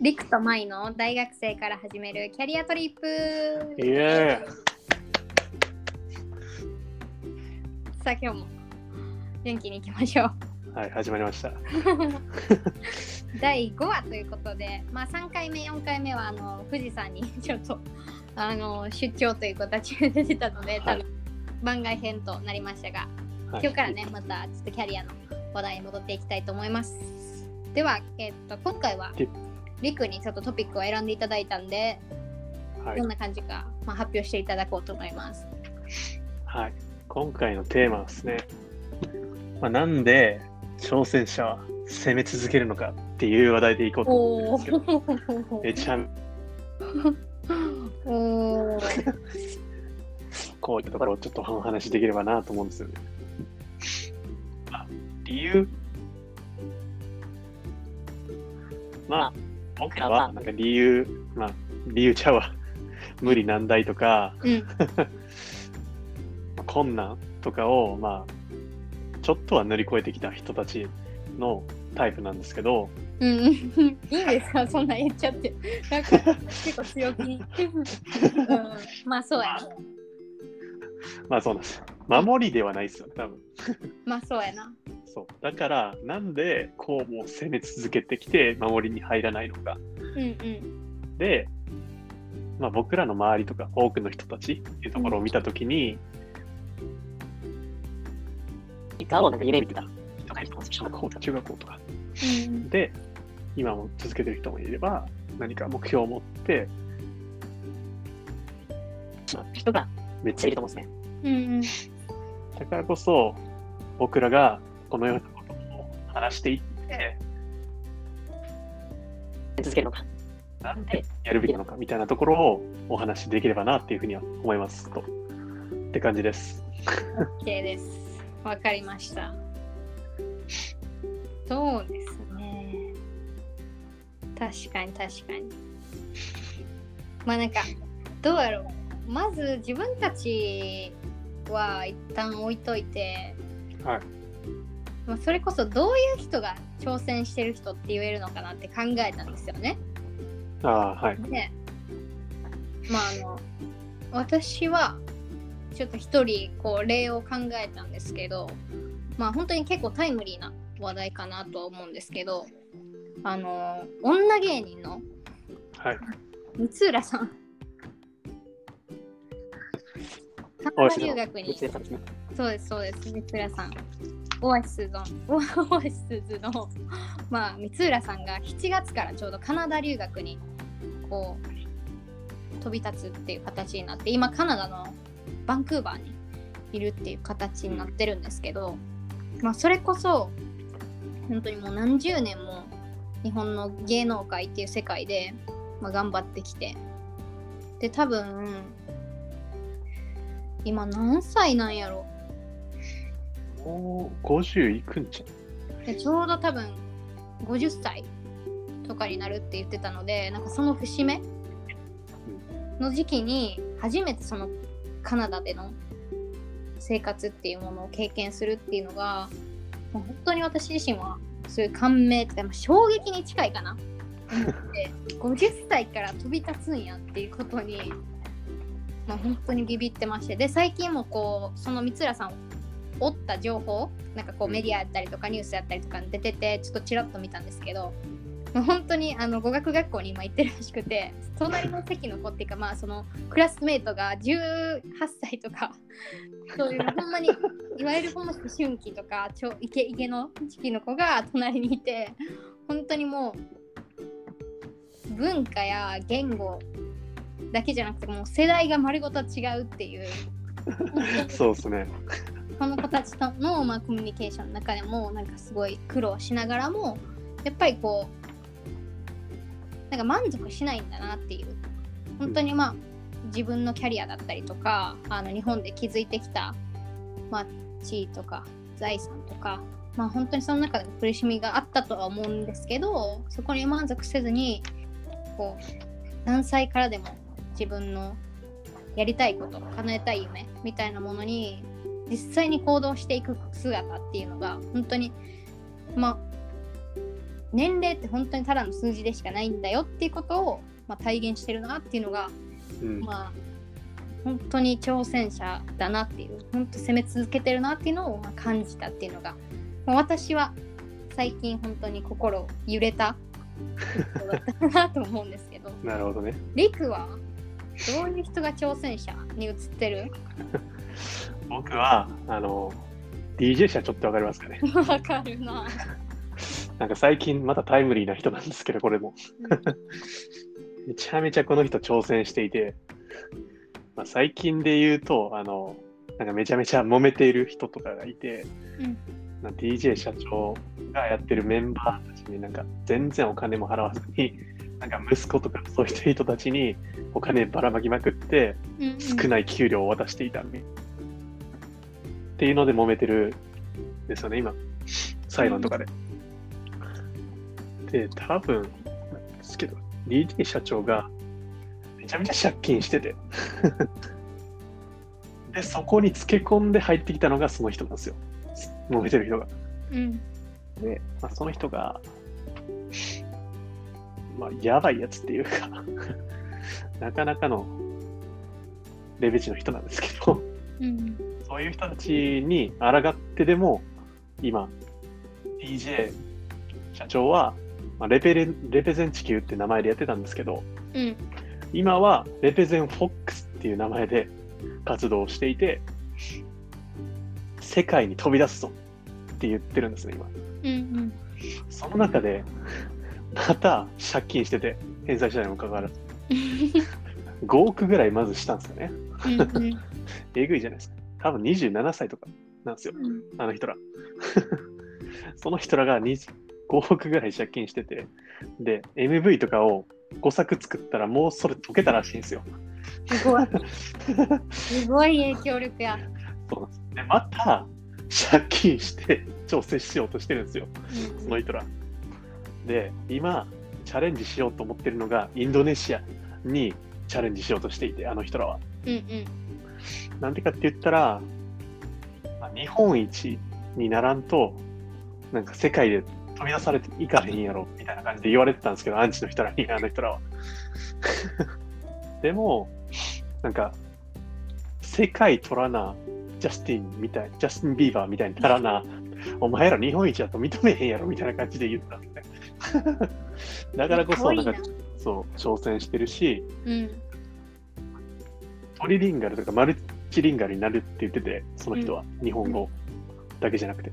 リクとマイの大学生から始めるキャリアトリップ。イエさあ今日も元気にいきましょう。はい、始まりました。第5話ということで、まあ、3回目4回目はあの富士山に ちょっとあの出張という形で出てたので、はい。多分番外編となりましたが、はい、今日からねまたちょっとキャリアの話題に戻っていきたいと思います。では、えっと今回はでリクにちょっとトピックを選んでいただいたんで、はい。どんな感じか、まあ、発表していただこうと思います。はい。今回のテーマはですね、まあ、なんで挑戦者は攻め続けるのかっていう話題でいこうと思ってるんですけど、おめちゃ こういったところをちょっとお話しできればなと思うんですよね。まあ、理由。まあ、僕らはなんか理由、まあ、理由ちゃうわ。無理難題とか、うん 困難とかを、まあ、ちょっとは乗り越えてきた人たちのタイプなんですけど、うん、いいんですか？そんな言っちゃって。なんか結構強気に。うん、まあそうやな。まあそうなんですよ。守りではないですよね、多分。まあそうやな。そう。だから、なんでこうもう攻め続けてきて守りに入らないのか。うんうん。で、まあ、僕らの周りとか多くの人たちっていうところを見たときに、がをなんかてた人がいると。小学校中学校とかうんで今も続けてる人もいれば何か目標を持ってまあ人がめっちゃいると思うんですね。うんうんだからこそ僕らがこのようなことを話していって続けるのか。なんでやるべきなのかみたいなところをお話しできればなっていうふうには思いますとって感じです。OK です。わかりました。そうですね。確かに確かに。まあなんか、どうやろう。まず自分たちは一旦置いといて、はい。まあ、それこそどういう人が挑戦してる人って言えるのかなって考えたんですよね。ああ、はい。で、まああの、私はちょっと一人こう例を考えたんですけど、まあ本当に結構タイムリーな話題かなとは思うんですけど、あの、女芸人のはい。三浦さん。カナダ留学に。そうです、そうです、三浦さん。オアシスの、オアシスの、まあ、三浦さんが7月からちょうどカナダ留学に、こう、飛び立つっていう形になって、今、カナダのバンクーバーにいるっていう形になってるんですけど、まあ、それこそ、本当にもう何十年も日本の芸能界っていう世界で、まあ、頑張ってきて、で、多分、今何歳なんやろ？もう50いくんじでちょうど多分50歳とかになるって言ってたのでなんかその節目の時期に初めてそのカナダでの生活っていうものを経験するっていうのがもう本当に私自身はそういう感銘って衝撃に近いかな。思って50歳から飛び立つんやっていうことに、まあ、本当にビビってまして。で最近もこうその三浦さんを追った情報なんかこうメディアやったりとかニュースやったりとかに出ててちょっとちらっと見たんですけどもう本当にあの語学学校に今行ってるらしくて隣の席の子っていうかまあそのクラスメートが18歳とかそういうほんまにいわゆるほんま思春期とかちょイケイケの時期の子が隣にいて本当にもう文化や言語だけじゃなくてもう世代が丸ごと違うっていう。そうですね。その子たちとの、まあ、コミュニケーションの中でもなんかすごい苦労しながらもやっぱりこうなんか満足しないんだなっていう本当にまあ自分のキャリアだったりとかあの日本で築いてきた、まあ、地位とか財産とか、まあ、本当にその中でも苦しみがあったとは思うんですけどそこに満足せずにこう何歳からでも自分のやりたいこと叶えたい夢みたいなものに実際に行動していく姿っていうのが本当にまあ年齢って本当にただの数字でしかないんだよっていうことを、まあ、体現してるなっていうのが、うん。まあ本当に挑戦者だなっていう本当攻め続けてるなっていうのをまあ感じたっていうのが、まあ私は最近本当に心揺れただったなと思うんですけど。なるほどね。リクは？どういう人が挑戦者に映ってる？僕は、あの、DJ 社長ってわかりますかね わかるな。なんか最近またタイムリーな人なんですけど、これも。めちゃめちゃこの人挑戦していて、まあ、最近で言うと、あの、なんかめちゃめちゃ揉めている人とかがいて、うんまあ DJ 社長がやってるメンバーたちになんか全然お金も払わずに、なんか息子とかそういう人たちにお金ばらまきまくって、うんうん少ない給料を渡していたっていうので揉めてるんですよね、今、裁判とかで。で、多分ですけど、DJ 社長がめちゃめちゃ借金してて、で、そこにつけ込んで入ってきたのがその人なんですよ。揉めてる人が。うんで、まあ、その人が、まあ、やばいやつっていうか、なかなかのレベチの人なんですけど、うんそういう人たちに抗ってでも、今、DJ 社長は、まあ、レペレレペゼン地球って名前でやってたんですけど、うん。今はレペゼンフォックスっていう名前で活動していて、世界に飛び出すぞって言ってるんですね、今。うん。その中で、また借金してて、返済したにもかかわらず、5億ぐらいまずしたんですよね。えぐいじゃないですか。多分27歳とかなんですよ、うんあの人ら。その人らが20 5億ぐらい借金してて、で、MV とかを5作作ったらもうそれ解けたらしいんですよ。すごい。すごい影響力や。そうなんですで、また借金して調整しようとしてるんですよ、うんその人ら。で、今、チャレンジしようと思ってるのが、インドネシアにチャレンジしようとしていて、あの人らは。うんうんなんでかって言ったら、まあ日本一にならんと、なんか世界で飛び出されていかへんやろみたいな感じで言われてたんですけど、アンチの人らに、あの人らは。でも、なんか、世界取らな、ジャスティンみたい、ジャスティン・ビーバーみたいにならな、お前ら日本一だと認めへんやろみたいな感じで言ったんですね。だからこそ、な。んか、そう、挑戦してるし、うん。トリリンガルとかマルチリンガルになるって言ってて、その人は、日本語だけじゃなくて。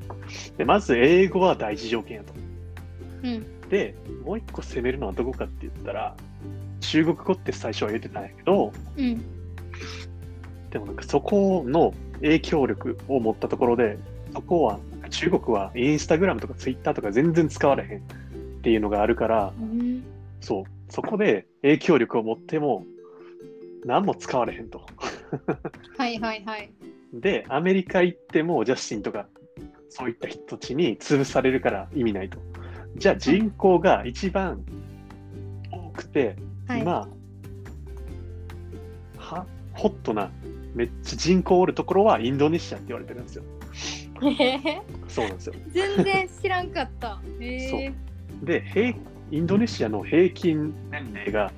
で、まず英語は第一条件やと。うん。で、もう一個攻めるのはどこかって言ったら、中国語って最初は言ってたんやけど、うんでもなんかそこの影響力を持ったところで、そこは、中国はインスタグラムとかツイッターとか全然使われへんっていうのがあるから、うんそう、そこで影響力を持っても何も使われへんと。はいはいはい。で、アメリカ行ってもジャスティンとかそういった人たちに潰されるから意味ないと。じゃあ人口が一番多くて、はい。今、はホットな、めっちゃ人口おるところはインドネシアって言われてるんですよ。へへそうなんですよ。全然知らんかった。へえ。で、平インドネシアの平均年齢が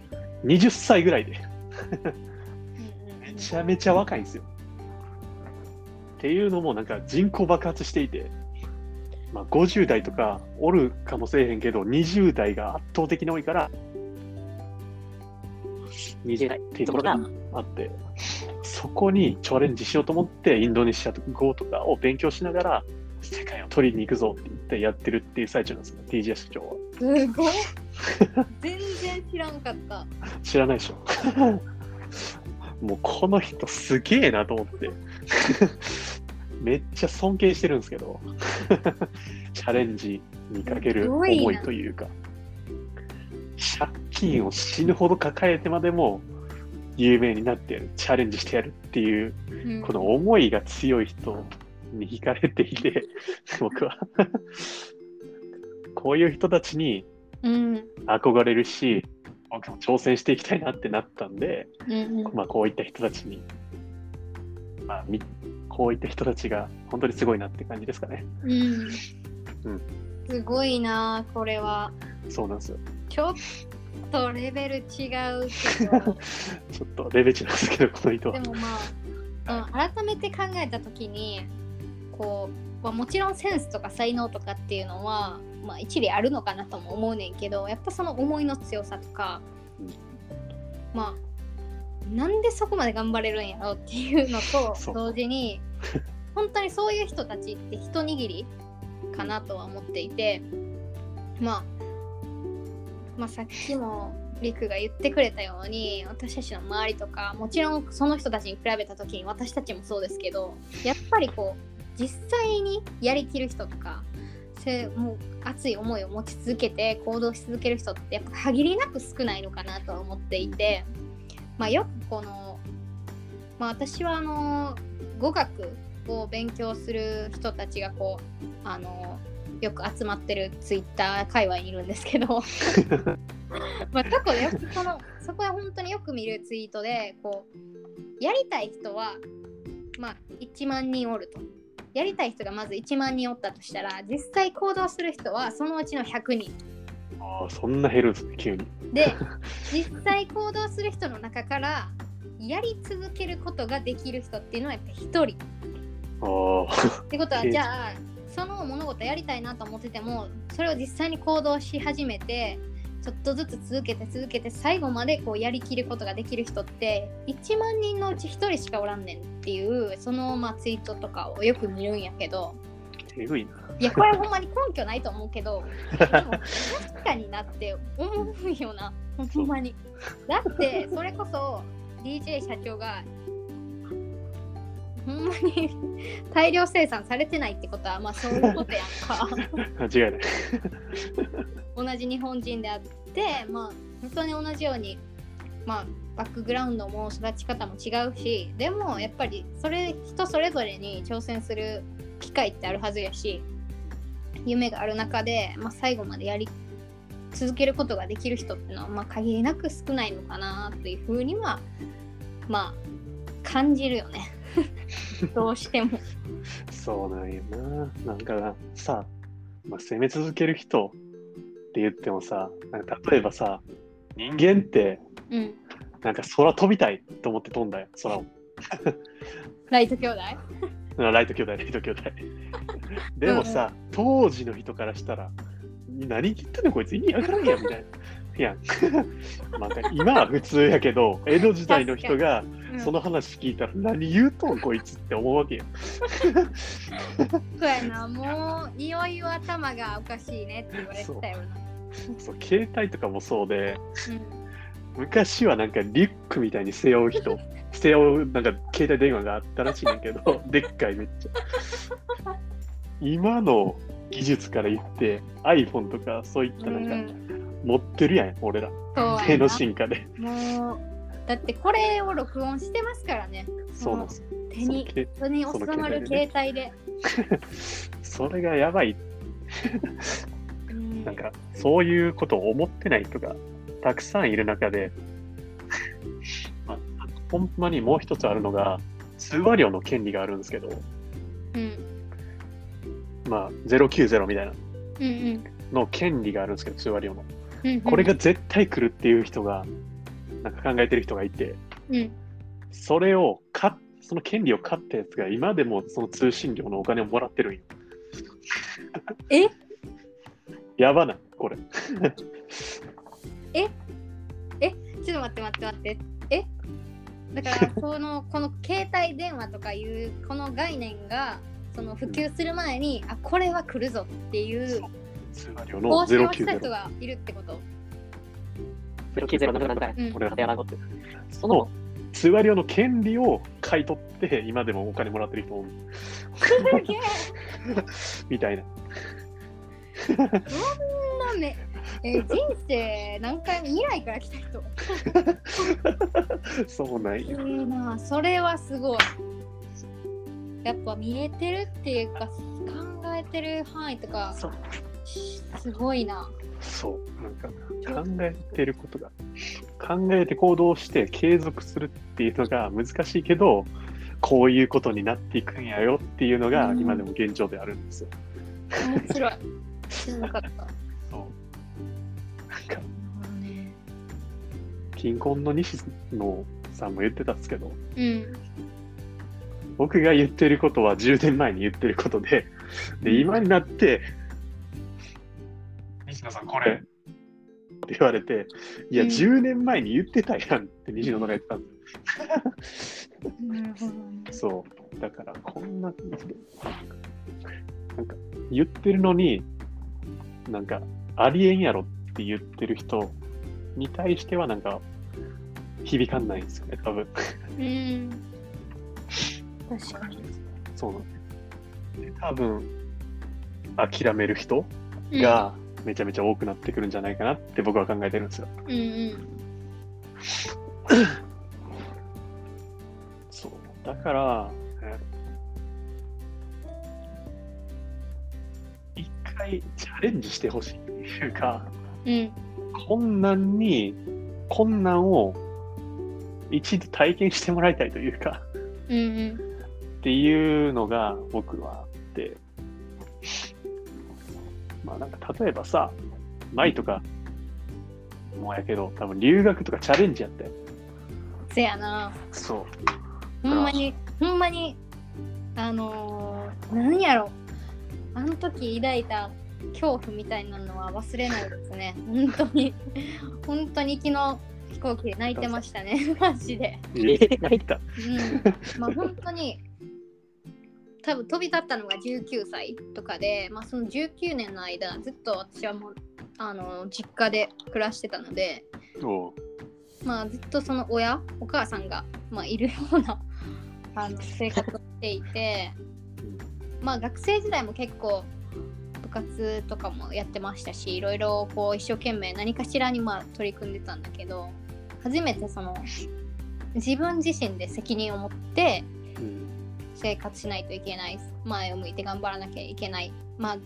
20歳ぐらいで、めちゃめちゃ若いんですよ。っていうのもなんか人口爆発していて、まあ、50代とかおるかもしれへんけど、20代が圧倒的に多いから、20代。っていうところが、あって、そこにチャレンジしようと思って、インドネシア語とかを勉強しながら、世界を取りに行くぞって言ってやってるっていう最中なんですよ、TGS 社長は。すごい。全然知らんかった。知らないでしょ。もうこの人すげえなと思って。めっちゃ尊敬してるんですけど、チャレンジにかける思いというか、借金を死ぬほど抱えてまでも有名になってやる、チャレンジしてやるっていう、うんこの思いが強い人に惹かれていて、僕は。こういう人たちにうん憧れるし、僕も挑戦していきたいなってなったんで、うんうんまあ、こういった人たちに、まあ、みこういった人たちが本当にすごいなって感じですかね。うんうんすごいなこれはそうなんですよ。ちょっとレベル違うけど ちょっとレベチなんですけど、この人は。でもまあ、うん、改めて考えた時にこう、まあ、もちろんセンスとか才能とかっていうのは、まあ、一理あるのかなとも思うねんけどやっぱその思いの強さとか、うん。まあなんでそこまで頑張れるんやろっていうのと 同時に 本当にそういう人たちって一握りかなとは思っていて、まあ、まあさっきもリクが言ってくれたように私たちの周りとかもちろんその人たちに比べた時に私たちもそうですけどやっぱりこう実際にやりきる人とかせもう熱い思いを持ち続けて行動し続ける人ってやっぱ限りなく少ないのかなとは思っていて、まあ、よくこの、まあ、私はあの語学を勉強する人たちがこうあのよく集まってるツイッター界隈にいるんですけど まあ過去でよくそのそこは本当によく見るツイートでこうやりたい人はまあ1万人おるとやりたい人がまず1万人おったとしたら実際行動する人はそのうちの100人。ああ、そんな減るんですね、急に。で 実際行動する人の中からやり続けることができる人っていうのはやっぱ1人。ああ、ってことはえー。じゃあその物事やりたいなと思っててもそれを実際に行動し始めてちょっとずつ続けて続けて最後までこうやりきることができる人って1万人のうち1人しかおらんねんっていうそのまあツイートとかをよく見るんやけどいな。いやこれほんまに根拠ないと思うけどでも確かになって思うよなほんまにだってそれこそ DJ 社長がほんまに大量生産されてないってことはまあそういうことやんか 間違いない。同じ日本人であってまあ本当に同じようにまあバックグラウンドも育ち方も違うしでもやっぱりそれ人それぞれに挑戦する機会ってあるはずやし夢がある中で、まあ、最後までやり続けることができる人っていうのは、まあ、限りなく少ないのかなというふうにはまあ感じるよね どうしても。そうなんよな。なんかさ、まあ、攻め続ける人って言ってもさ、なんか例えばさ、人間ってうん、なんか空飛びたいと思って飛んだよ、空を。ライト兄弟？あ ライト兄弟、ライト兄弟。でもさ、当時の人からしたら、何言ってんのこいつ意味わからんやんみたいな。いや、また今は普通やけど、江戸時代の人がうんその話聞いたら何言うとんこいつって思うわけよ。そうやなもういよいよ頭がおかしいねって言われてたよな。そう携帯とかもそうで、うん昔はなんかリュックみたいに背負う人、背負うなんか携帯電話があったらしいねんけど、でっかいめっちゃ。今の技術から言って iPhone とかそういったなんかうん持ってるやん、俺ら。手の進化で。もうだってこれを録音してますからねそうなんですよ。手に手に収まる携帯で、それがやばい。うんなんか、そういうことを思ってない人がたくさんいる中で、まあ、ほんまにもう一つあるのが、通話料の権利があるんですけど、うんまあ、090みたいなの権利があるんですけど、通話料の。うんうん。これが絶対来るっていう人が、なんか考えてる人がいて、うん。それを買っその権利を買ったやつが今でもその通信料のお金をもらってるんよ。え？やばない、これ。ちょっと待って待って待って。え？だからこのこの携帯電話とかいうこの概念がその普及する前に、あこれは来るぞっていう通話料の方針をした人090。がいるってこと？090なんとかなんとかうんこれが電話番号って。その通話料の権利を買い取って、今でもお金もらってる人もすげえ みたいな。そんなめえー人生何回も未来から来た人 そうなんよ。いいなそれはすごいやっぱ見えてるっていうか考えてる範囲とかそう。すごいなそう。なんか考えてることが、考えて行動して継続するっていうのが難しいけど、こういうことになっていくんやよっていうのがうん今でも現状であるんですよ。面白い知らなかった。そう。なんか、なるほどね。金婚の西野さんも言ってたんですけど、うん。僕が言ってることは10年前に言ってることで、で、今になって、これ、って言われて、いや、うん10年前に言ってたやんって西野さんが言ってたんですなるほどね。そう。だから、こんな、なんか、言ってるのに、なんか、ありえんやろって言ってる人に対しては、なんか、響かんないんですよね、多分。うん。確かに。そうなんで、多分、諦める人がめちゃめちゃ多くなってくるんじゃないかなって僕は考えてるんですよ。うんうん。そう。だから、え一回チャレンジしてほしいっていうか、うん。困難に、困難を一度体験してもらいたいというか、うんうん。っていうのが僕はあって、まあなんか例えばさ、前とかもやけど、多分留学とかチャレンジやったよ。せやな。そう。ほんまに、ほんまに、あのー、何やろ。あの時抱いた恐怖みたいなのは忘れないですね。本当に、本当に昨日飛行機で泣いてましたね。マジで。え？泣いた？うん。まあ本当に、多分飛び立ったのが19歳とかで、まあその19年の間、ずっと私はもう、あの実家で暮らしてたので、まあ、ずっとその親お母さんが、まあ、いるような あの生活をしていてまあ学生時代も結構部活とかもやってましたしいろいろこう一生懸命何かしらにまあ取り組んでたんだけど初めてその自分自身で責任を持ってうん生活しないといけない前を向いて頑張らなきゃいけない、まあ、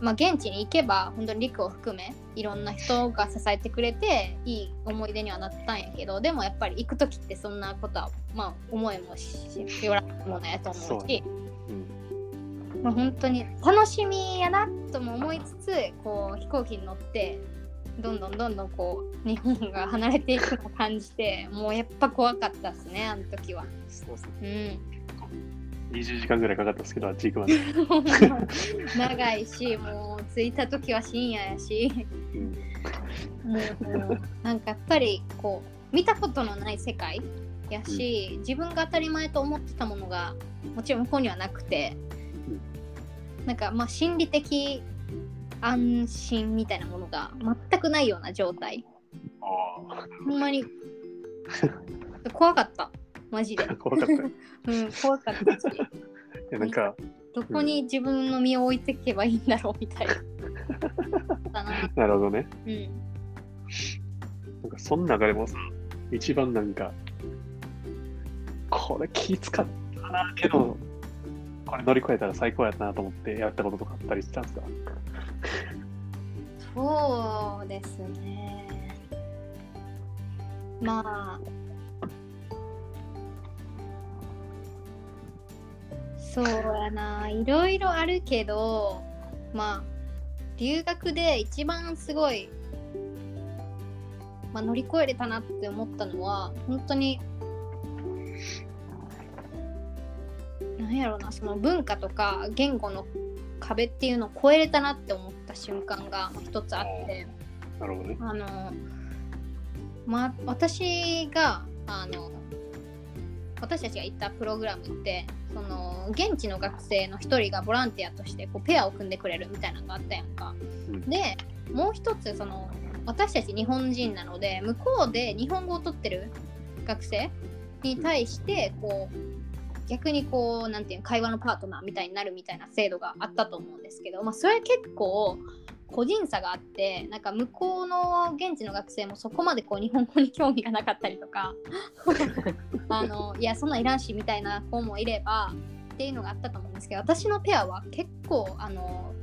まあ現地に行けば本当に陸を含めいろんな人が支えてくれていい思い出にはなったんやけどでもやっぱり行く時ってそんなことはまあ思いもしよらんものやと思うしうん。まあ、本当に楽しみやなとも思いつつこう飛行機に乗ってどんどんどんどんこう日本が離れていくのを感じてもうやっぱ怖かったですねあの時は。そうそう。うん20時間ぐらいかかったんですけど、あっち行くまで。長いしもう着いた時は深夜やし。うん。もうなんかやっぱりこう見たことのない世界やし、自分が当たり前と思ってたものがもちろん向こうにはなくて、なんかまあ心理的安心みたいなものが全くないような状態。あほんまに。怖かったマジで あ、怖かったよ。うん怖かったしいやなんか、どこに自分の身を置いていけばいいんだろうみたいな なるほどね。うんなんか、その中でもさ、一番なんか、これ気使ったなけど、これ乗り越えたら最高やったなと思ってやったこととかあったりしたんですか？そうですね。まあ。そうやな。いろいろあるけど、まあ、留学で一番すごい、まあ、乗り越えれたなって思ったのは、本当に、なんやろな、その文化とか言語の壁っていうのを超えれたなって思った瞬間がまあ一つあってなるほどね。あのま私があの私たちが行ったプログラムってその現地の学生の一人がボランティアとしてこうペアを組んでくれるみたいなのがあったやんか。うんでもう一つその私たち日本人なので向こうで日本語を取ってる学生に対してこう逆にこうなんていうの会話のパートナーみたいになるみたいな制度があったと思うんですけど、まあ、それ結構個人差があってなんか向こうの現地の学生もそこまでこう日本語に興味がなかったりとか あのいやそんなんいらんしみたいな子もいればっていうのがあったと思うんですけど私のペアは結構あの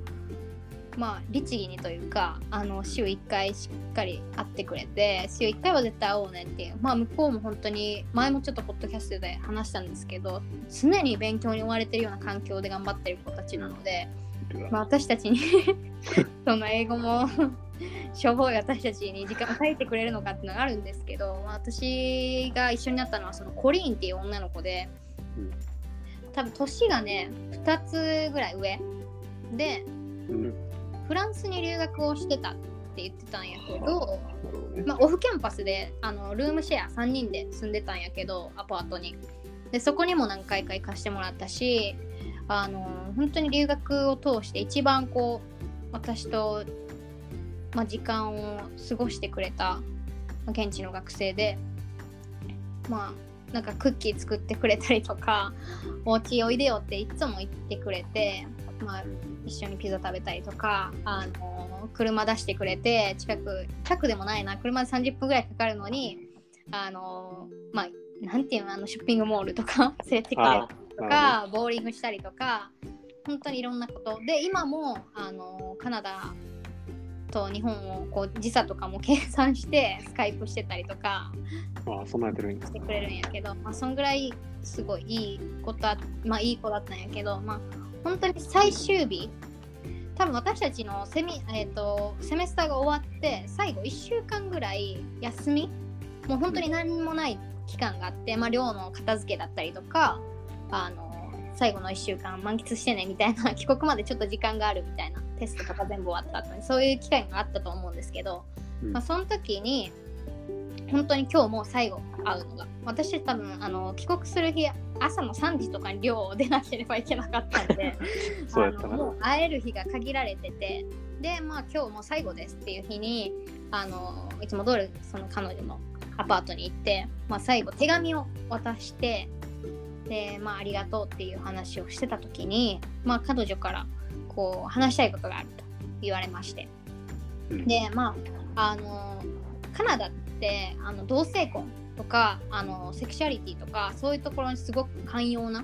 まあ律儀にというかあの週1回しっかり会ってくれて週1回は絶対会おうねっていうまあ向こうも本当に前もちょっとポッドキャストで話したんですけど常に勉強に追われてるような環境で頑張ってる子たちなのでっていうか。まあ、私たちに その英語もしょぼい私たちに時間を割いてくれるのかっていうのがあるんですけど、まあ、私が一緒になったのはそのコリーンっていう女の子で、うん多分年がね2つぐらい上でうん。フランスに留学をしてたって言ってたんやけど。まあ、オフキャンパスであのルームシェア3人で住んでたんやけどアパートにでそこにも何回か行かしてもらったしあの本当に留学を通して一番こう私と、まあ、時間を過ごしてくれた、まあ現地の学生でまあなんかクッキー作ってくれたりとかお家おいでよっていつも言ってくれて、まあ、一緒にピザ食べたりとかあの車出してくれて近く近くでもないな車で30分ぐらいかかるのにあのまあなんていうのあのショッピングモールとか連れてくれあたりとかボーリングしたりとか本当にいろんなこと。で今もあのカナダと日本をこう時差とかも計算してスカイプしてたりとかああ、そんなんやってるんや。してくれるんやけど、まあ、そんぐらいすごいいい子だ、まあ、いい子だったんやけど、まあ、本当に最終日多分私たちのセミ、えー、とセメスターが終わって最後1週間ぐらい休みもう本当に何もない期間があって、まあ、寮の片付けだったりとかあの最後の1週間満喫してねみたいな 帰国までちょっと時間があるみたいなテストとか全部終わった後にそういう機会があったと思うんですけど、うん。まあ、その時に本当に今日もう最後会うのが私多分あの帰国する日朝の3時とかに寮を出なければいけなかったんで そうもう会える日が限られててでまあ今日もう最後ですっていう日にあのいつも通りその彼女のアパートに行って、まあ、最後手紙を渡してでまあありがとうっていう話をしてた時にまあ彼女からこう話したいことがあると言われまして。うん。でまああのカナダってあの同性婚とかあのセクシャリティとかそういうところにすごく寛容な、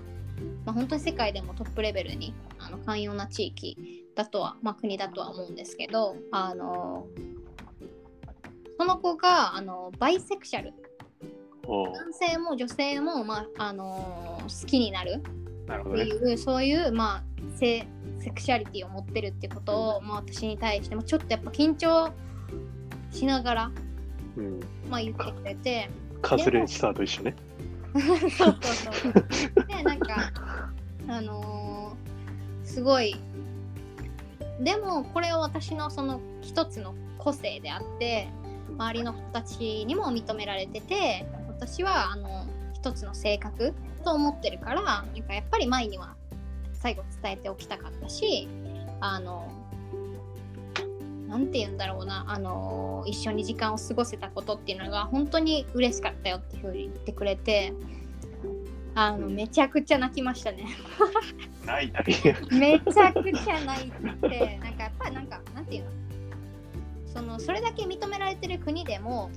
まあ、本当に世界でもトップレベルにあの寛容な地域だとは、まあ、国だとは思うんですけどあのその子があのバイセクシャル男性も女性も、まああの好きになる。っていう、そういう、まあ、セセクシャリティを持ってるってことを、まあ、私に対してもちょっとやっぱ緊張しながら、うん。まあ、言ってくれてカズレースターと一緒ね。そうそうそうでなんか あのーすごいでもこれは私のその一つの個性であって周りの人たちにも認められてて私はあの一つの性格と思ってるからなんかやっぱり前には最後伝えておきたかったしあのなんて言うんだろうなあの一緒に時間を過ごせたことっていうのが本当に嬉しかったよっていうふうに言ってくれてあのめちゃくちゃ泣きましたね。泣いたり。めちゃくちゃ泣いてなんかやっぱりなんかなんていうのそのそれだけ認められてる国でも、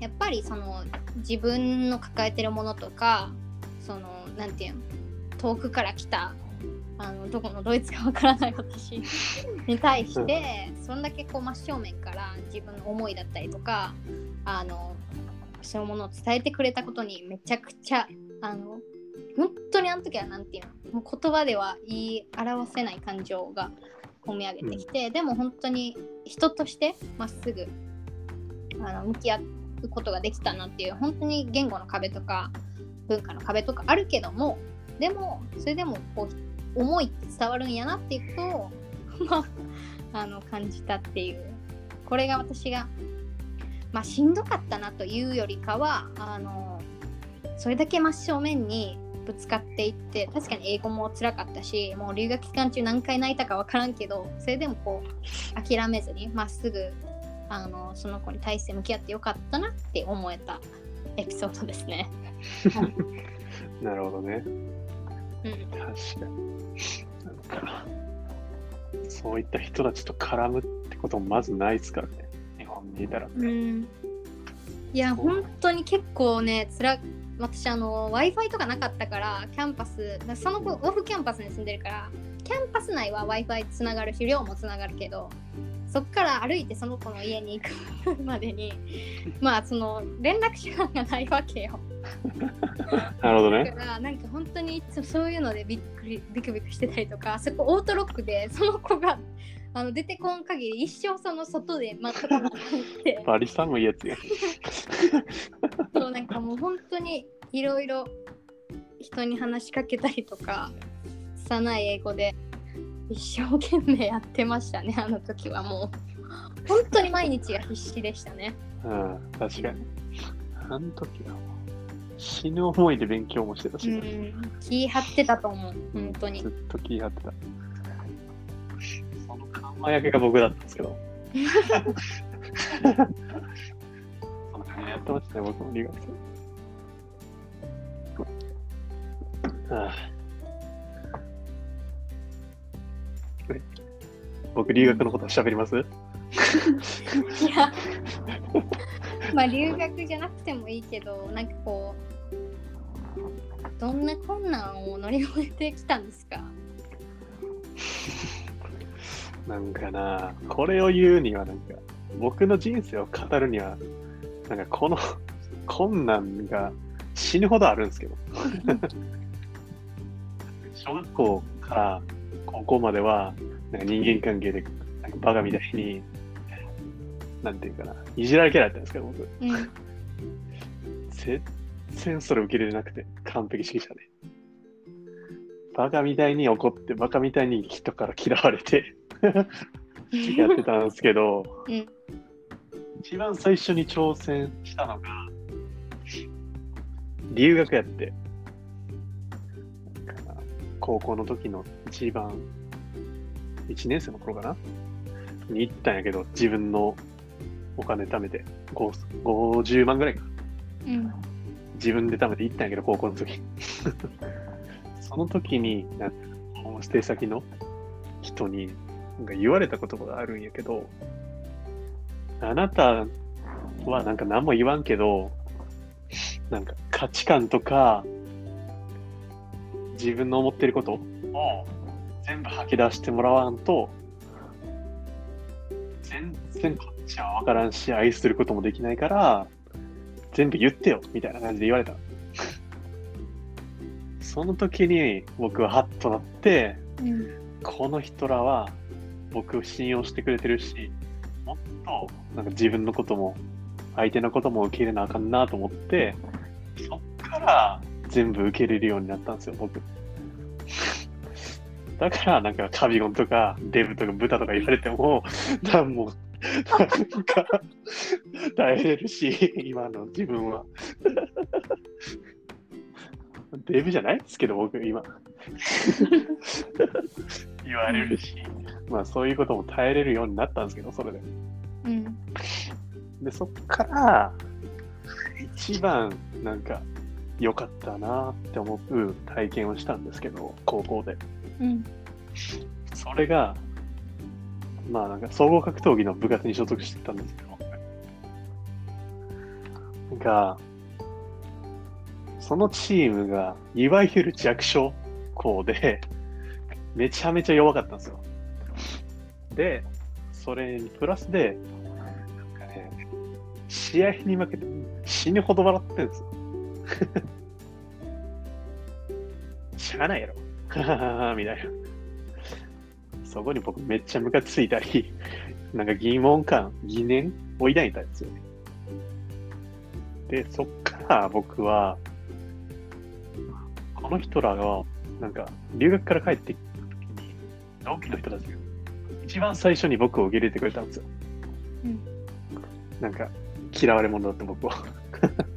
やっぱりその自分の抱えてるものとかそのなんていうの遠くから来たあのどこのドイツかわからない私 に対してそんだけこう真正面から自分の思いだったりとかあのそういうものを伝えてくれたことにめちゃくちゃあの本当にあの時はなんていうのもう言葉では言い表せない感情が込み上げてきて、でも本当に人としてまっすぐあの向き合うことができたなっていう本当に言語の壁とか文化の壁とかあるけどもでもそれでもこう思いって伝わるんやなっていうことを まあの感じたっていう。これが私がまあしんどかったなというよりかはあのそれだけ真正面にぶつかっていって確かに英語も辛かったしもう留学期間中何回泣いたか分からんけどそれでもこう諦めずにまっすぐあのその子に対して向き合ってよかったなって思えたエピソードですね。なるほどね。うん、確かに。そういった人たちと絡むってこともまずないですからね。日本にいたら。うん、いや本当に結構ねつら私あの w i f i とかなかったからキャンパスだその子オフキャンパスに住んでるからキャンパス内は w i f i つながるし寮もつながるけどそっから歩いてその子の家に行く までにまあその連絡手段がないわけよ。なるほどだね。からなんか本当にいつもそういうのでびっくりビクビクしてたりとかそこオートロックでその子があの出てこん限り一生その外で待って バリ寒いやつや。そうなんかもう本当にいろいろ人に話しかけたりとか拙い英語で一生懸命やってましたね あの時はもう本当に毎日が必死でしたねうん、確かに。あの時はもう死ぬ思いで勉強もしてたし、うん気張ってたと思う本当にずっと気張ってた。その緩和焼けが僕だったんですけど。やってましたね、僕も留学生。ああ僕、留学のこと喋ります？いや。まあ留学じゃなくてもいいけどなんかこうどんな困難を乗り越えてきたんですか？なんかな、これを言うには、なんか、僕の人生を語るには、なんかこの困難が死ぬほどあるんですけど。小学校から高校までは、なんか人間関係で、なんかバカみたいに、なんていうかな、いじられキャラだったんですけど、僕。うん全然それ受け入れれなくて、完璧主義者で。バカみたいに怒って、バカみたいに人から嫌われて、やってたんですけど、うん一番最初に挑戦したのが、留学やって、高校の時の一番、1年生の頃かな？に行ったんやけど、自分のお金貯めて、5 50万ぐらいか。うん自分で貯めて行ったんやけど、高校の時。その時に、なんか、ホームステイ先の人に、なんか言われた言葉があるんやけど、あなたはなんか何も言わんけど、なんか価値観とか、自分の思ってること吐き出してもらわんと、全然こっちは分からんし、愛することもできないから、全部言ってよみたいな感じで言われた。その時に僕はハッとなって、うんこの人らは僕を信用してくれてるし、もっとなんか自分のことも相手のことも受け入れなあかんなと思って、そっから全部受け入れるようになったんですよ、僕。だからなんかカビゴンとかデブとかブタとか言われても、なんも、なんか耐えれるし、今の自分は。デブじゃない？ですけど、僕今。言われるし、まあそういうことも耐えれるようになったんですけど、それで。うんで、そっから、一番なんか良かったなって思う体験をしたんですけど、高校で。うんそれが、まあなんか総合格闘技の部活に所属してたんですけど、なんか、そのチームが、いわゆる弱小校で、めちゃめちゃ弱かったんですよ。で、それにプラスで、なんかね、試合に負けて死ぬほど笑ってるんですよ。しゃあないやろ。みたいな。そこに僕めっちゃムカついたり、なんか疑問感、疑念を抱いたんですよね。で、そっから僕は、この人らが、なんか、留学から帰ってきた時に、同期の人たちが、一番最初に僕を受け入れてくれたんですよ。うんなんか、嫌われ者だって僕は。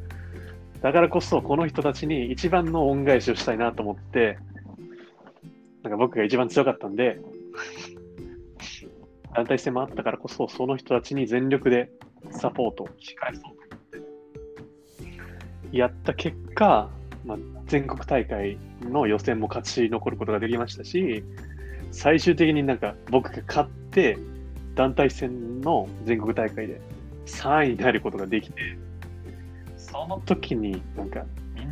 だからこそ、この人たちに一番の恩返しをしたいなと思って、なんか僕が一番強かったんで、団体戦もあったからこそ、その人たちに全力でサポートをし返そうとって、やった結果、まあ、全国大会の予選も勝ち残ることができましたし、最終的になんか僕が勝って、団体戦の全国大会で3位になることができて、その時になんか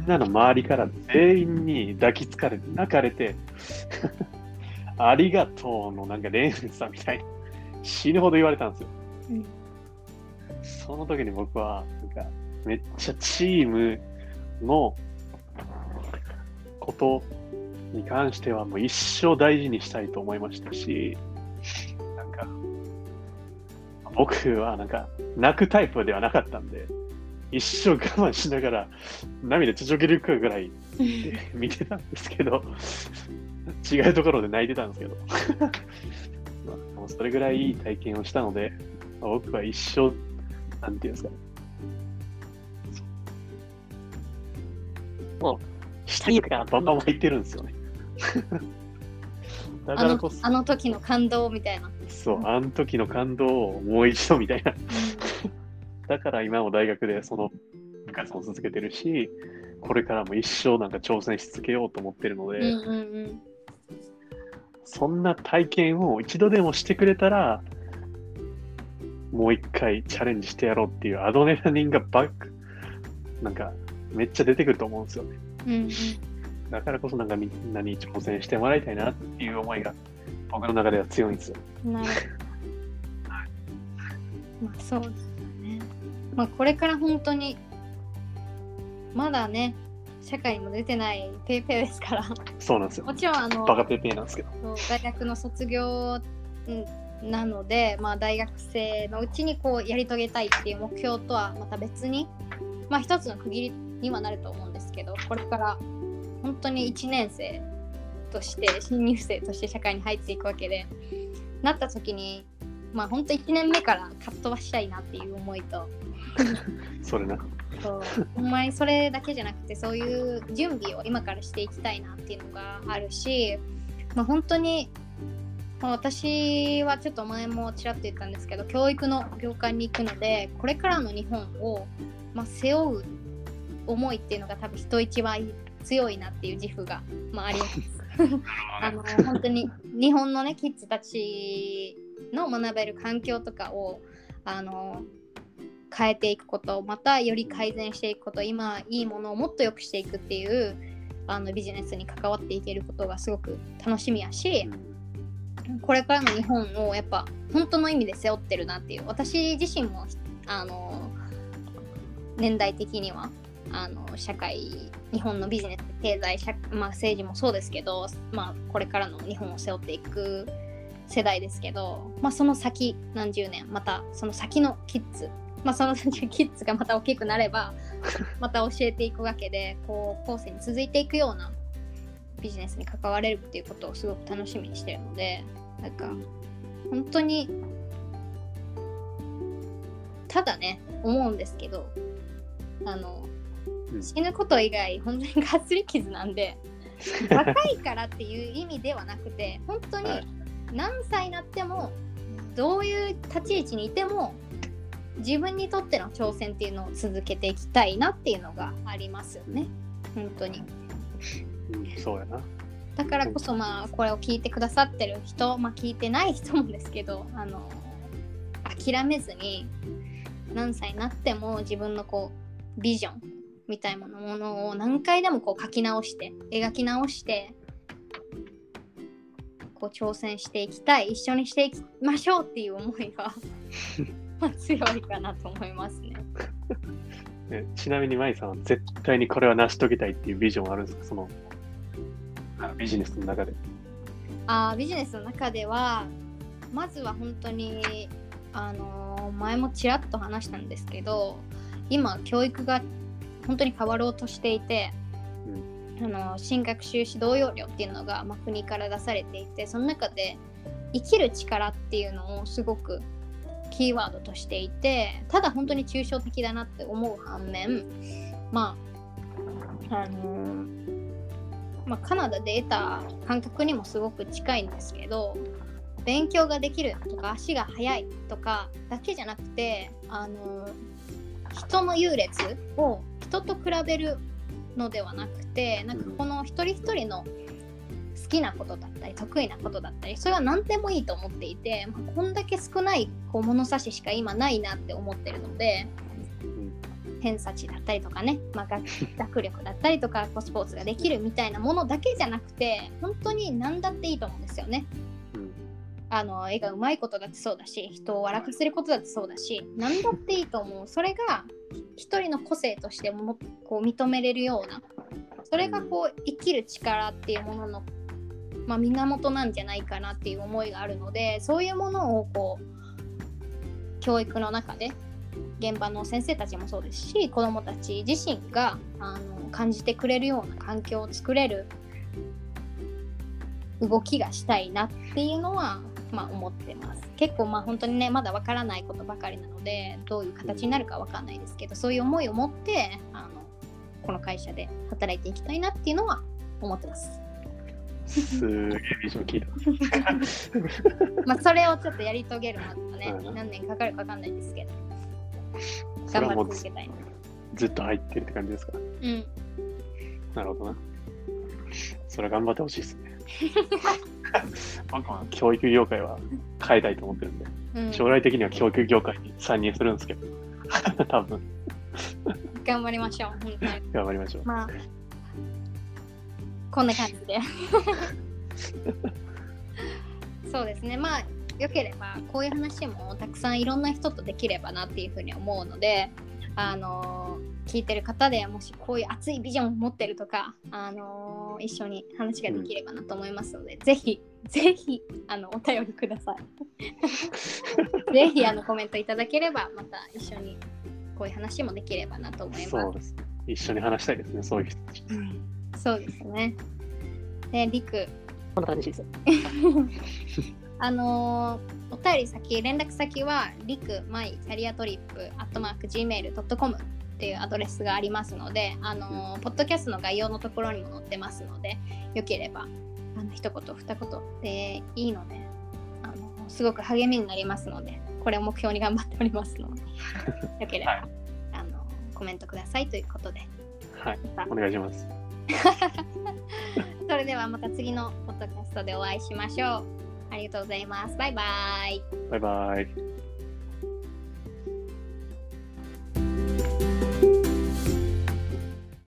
んなの周りから全員に抱きつかれて、泣かれて、ありがとうのなんか連鎖みたいに死ぬほど言われたんですよ。うんその時に僕はなんかめっちゃチームのことに関してはもう一生大事にしたいと思いましたし、なんか、僕はなんか泣くタイプではなかったんで、一生我慢しながら涙ちょちょげるくぐらい 見てたんですけど、違うところで泣いてたんですけど、まあ、それぐらいいい体験をしたので、まあ僕は一生、なんていうんですかね、もう、したいからバンバン湧いてるんですよね。だあのからこそ、あの時の感動みたいな。そう、あの時の感動をもう一度みたいな。だから今も大学でその部活も続けてるし、これからも一生なんか挑戦し続けようと思ってるので、うんうんうんそんな体験を一度でもしてくれたら、もう一回チャレンジしてやろうっていうアドレナリンがバック、なんかめっちゃ出てくると思うんですよね。うんうんだからこそなんかみんなに挑戦してもらいたいなっていう思いが僕の中では強いんですよ。まあそう。まあこれから本当にまだね社会にも出てないペイペイですからそうなんですよも。ちろんあのバカペーペーなんですけど。大学の卒業んなので、まあ、大学生のうちにこうやり遂げたいっていう目標とはまた別に、まあ、一つの区切りにはなると思うんですけどこれから本当に1年生として新入生として社会に入っていくわけでなった時にまあ本当1年目からかっ飛ばしたいなっていう思いとそれな。そうほんまにそれだけじゃなくてそういう準備を今からしていきたいなっていうのがあるし、まあ、本当に、まあ私はちょっと前もちらっと言ったんですけど教育の業界に行くのでこれからの日本を、まあ、背負う思いっていうのが多分人一倍強いなっていう自負が、まあ、あります。あの本当に日本のねキッズたちの学べる環境とかをあの変えていくことまたより改善していくこと今いいものをもっと良くしていくっていうあのビジネスに関わっていけることがすごく楽しみやしこれからの日本をやっぱ本当の意味で背負ってるなっていう私自身もあの年代的にはあの社会日本のビジネス経済社、まあ、政治もそうですけど、まあ、これからの日本を背負っていく世代ですけど、まあ、その先何十年またその先のキッズ、まあ、その先キッズがまた大きくなれば また教えていくわけでこう後世に続いていくようなビジネスに関われるっていうことをすごく楽しみにしてるのでなんか本当にただね思うんですけどあのうん。死ぬこと以外本当にがっつり傷なんで 若いからっていう意味ではなくて本当にはい何歳になってもどういう立ち位置にいても自分にとっての挑戦っていうのを続けていきたいなっていうのがありますよね本当にうん、そうやな。だからこそまあこれを聞いてくださってる人まあ聞いてない人もですけどあの諦めずに何歳になっても自分のこうビジョンみたいなものを何回でもこう書き直して描き直してこう挑戦していきたい一緒にしていきましょうっていう思いが まあ強いかなと思いますね。ねちなみに、マイさんは絶対にこれは成し遂げたいっていうビジョンあるんですか？そのあのビジネスの中で。あービジネスの中ではまずは本当にあのー前もちらっと話したんですけど今教育が本当に変わろうとしていて、あの進学修士同様料っていうのが、まあ、国から出されていてその中で生きる力っていうのをすごくキーワードとしていてただ本当に抽象的だなって思う反面まああのまあ、カナダで得た感覚にもすごく近いんですけど勉強ができるとか足が速いとかだけじゃなくてあの人の優劣を人と比べるのではなくてなんかこの一人一人の好きなことだったり得意なことだったりそれは何でもいいと思っていて、まあ、こんだけ少ないこう物差ししか今ないなって思ってるのでうん。偏差値だったりとかね、まあ、学 学力だったりとかスポーツができるみたいなものだけじゃなくて本当に何だっていいと思うんですよね。うん。あの絵がうまいことだってそうだし人を笑かせることだってそうだし何だっていいと思う。それが一人の個性としてもこう認めれるようなそれがこう生きる力っていうものの、まあ、源なんじゃないかなっていう思いがあるのでそういうものをこう教育の中で現場の先生たちもそうですし子どもたち自身があの感じてくれるような環境を作れる動きがしたいなっていうのは、まあ、思ってます結構まあ本当にねまだわからないことばかりなのでどういう形になるかわかんないですけどそういう思いを持ってあのこの会社で働いていきたいなっていうのは思ってます。すげえビジョン聞いた。まあそれをちょっとやり遂げるまではねうん何年かかるかわかんないですけど頑張はもうずり続けたいな。ずっと入ってるって感じですか？うんなるほどな。それは頑張ってほしいですね。僕は教育業界は変えたいと思ってるんで、うん、将来的には教育業界に参入するんですけど、多分。頑張りましょう本当に。頑張りましょう。まあこんな感じで。そうですね。まあよければこういう話もたくさんいろんな人とできればなっていうふうに思うのであの聞いてる方でもしこういう熱いビジョンを持ってるとかあの一緒に話ができればなと思いますので、ぜひぜひあのお便りください ぜひあのコメントいただければまた一緒にこういう話もできればなと思いますそうです。一緒に話したいですね、そういう人たち。そうですね。で、りく、こんな感じです。あのーお便り先、連絡先は、りくマイキャリアトリップ、アットマーク、gmail.com っていうアドレスがありますので、あのーポッドキャストの概要のところにも載ってますので、よければ、あの一言、二言でいいので、あのすごく励みになりますので、これを目標に頑張っておりますので、よければ、はいあのコメントくださいということで。はい、お願いします。それではまた次のポッドキャストでお会いしましょう。ありがとうございます。バイバイ。バイバイ。